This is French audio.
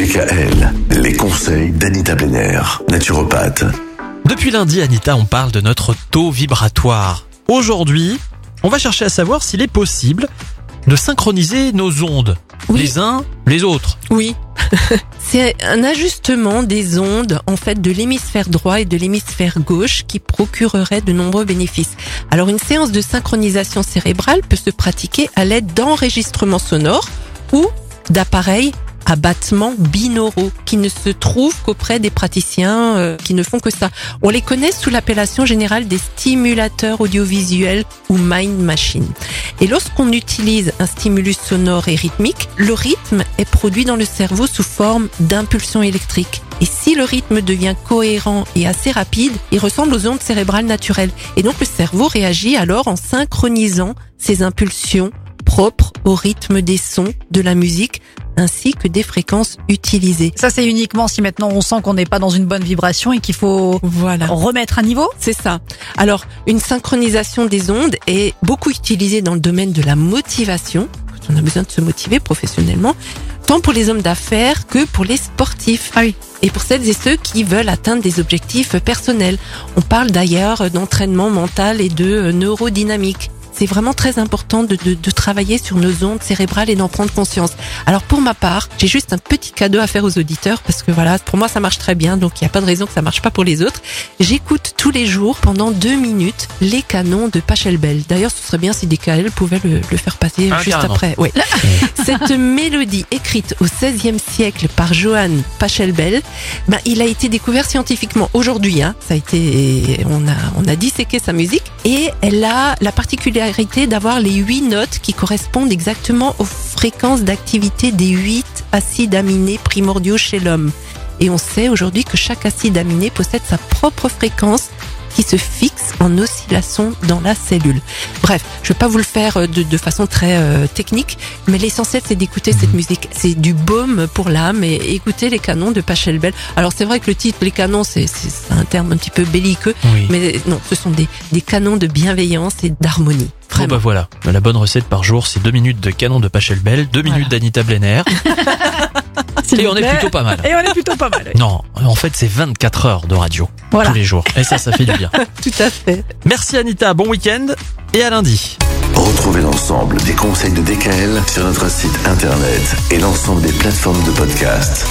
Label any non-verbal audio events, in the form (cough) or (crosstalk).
DKL, les conseils d'Anita Benner, naturopathe. Depuis lundi, Anita, on parle de notre taux vibratoire. Aujourd'hui, on va chercher à savoir s'il est possible de synchroniser nos ondes, Oui. les uns les autres. Oui. (laughs) C'est un ajustement des ondes en fait de l'hémisphère droit et de l'hémisphère gauche qui procurerait de nombreux bénéfices. Alors une séance de synchronisation cérébrale peut se pratiquer à l'aide d'enregistrements sonores ou d'appareils à battements binauraux qui ne se trouvent qu'auprès des praticiens euh, qui ne font que ça. On les connaît sous l'appellation générale des stimulateurs audiovisuels ou mind machine. Et lorsqu'on utilise un stimulus sonore et rythmique, le rythme est produit dans le cerveau sous forme d'impulsions électriques. Et si le rythme devient cohérent et assez rapide, il ressemble aux ondes cérébrales naturelles. Et donc le cerveau réagit alors en synchronisant ces impulsions propres au rythme des sons, de la musique, ainsi que des fréquences utilisées. Ça, c'est uniquement si maintenant on sent qu'on n'est pas dans une bonne vibration et qu'il faut Voilà. remettre à niveau. C'est ça. Alors, une synchronisation des ondes est beaucoup utilisée dans le domaine de la motivation, quand on a besoin de se motiver professionnellement, tant pour les hommes d'affaires que pour les sportifs. Ah oui. Et pour celles et ceux qui veulent atteindre des objectifs personnels. On parle d'ailleurs d'entraînement mental et de neurodynamique. C'est vraiment très important de, de, de travailler sur nos ondes cérébrales et d'en prendre conscience. Alors pour ma part, j'ai juste un petit cadeau à faire aux auditeurs parce que voilà, pour moi ça marche très bien, donc il n'y a pas de raison que ça marche pas pour les autres. J'écoute tous les jours pendant deux minutes les canons de Pachelbel. D'ailleurs, ce serait bien si DKL pouvait le, le faire passer Ah, juste carrément. après. Oui. (laughs) Cette mélodie écrite au XVIe siècle par Johann Pachelbel, ben, il a été découvert scientifiquement aujourd'hui. Hein. Ça a été, on a, on a disséqué sa musique et elle a la particularité d'avoir les huit notes qui correspondent exactement aux fréquences d'activité des huit acides aminés primordiaux chez l'homme. Et on sait aujourd'hui que chaque acide aminé possède sa propre fréquence qui se fixe en oscillation dans la cellule. Bref, je vais pas vous le faire euh, de, de façon très euh, technique, mais l'essentiel c'est d'écouter cette musique. C'est du baume pour l'âme et écouter les canons de Pachelbel. Alors c'est vrai que le titre, les canons, c'est c'est un terme un petit peu belliqueux, Oui. mais non, ce sont des, des canons de bienveillance et d'harmonie. Bon bah voilà, la bonne recette par jour, c'est deux minutes de canon de Pachelbel, deux minutes d'Anita Blenner, (laughs) et on est plutôt pas mal. Et on est plutôt pas mal. Non, en fait c'est 24 heures de radio, Voilà. tous les jours, et ça, ça fait du bien. (laughs) Tout à fait. Merci Anita, bon week-end, et à lundi. Retrouvez l'ensemble des conseils de DKL sur notre site internet et l'ensemble des plateformes de podcast.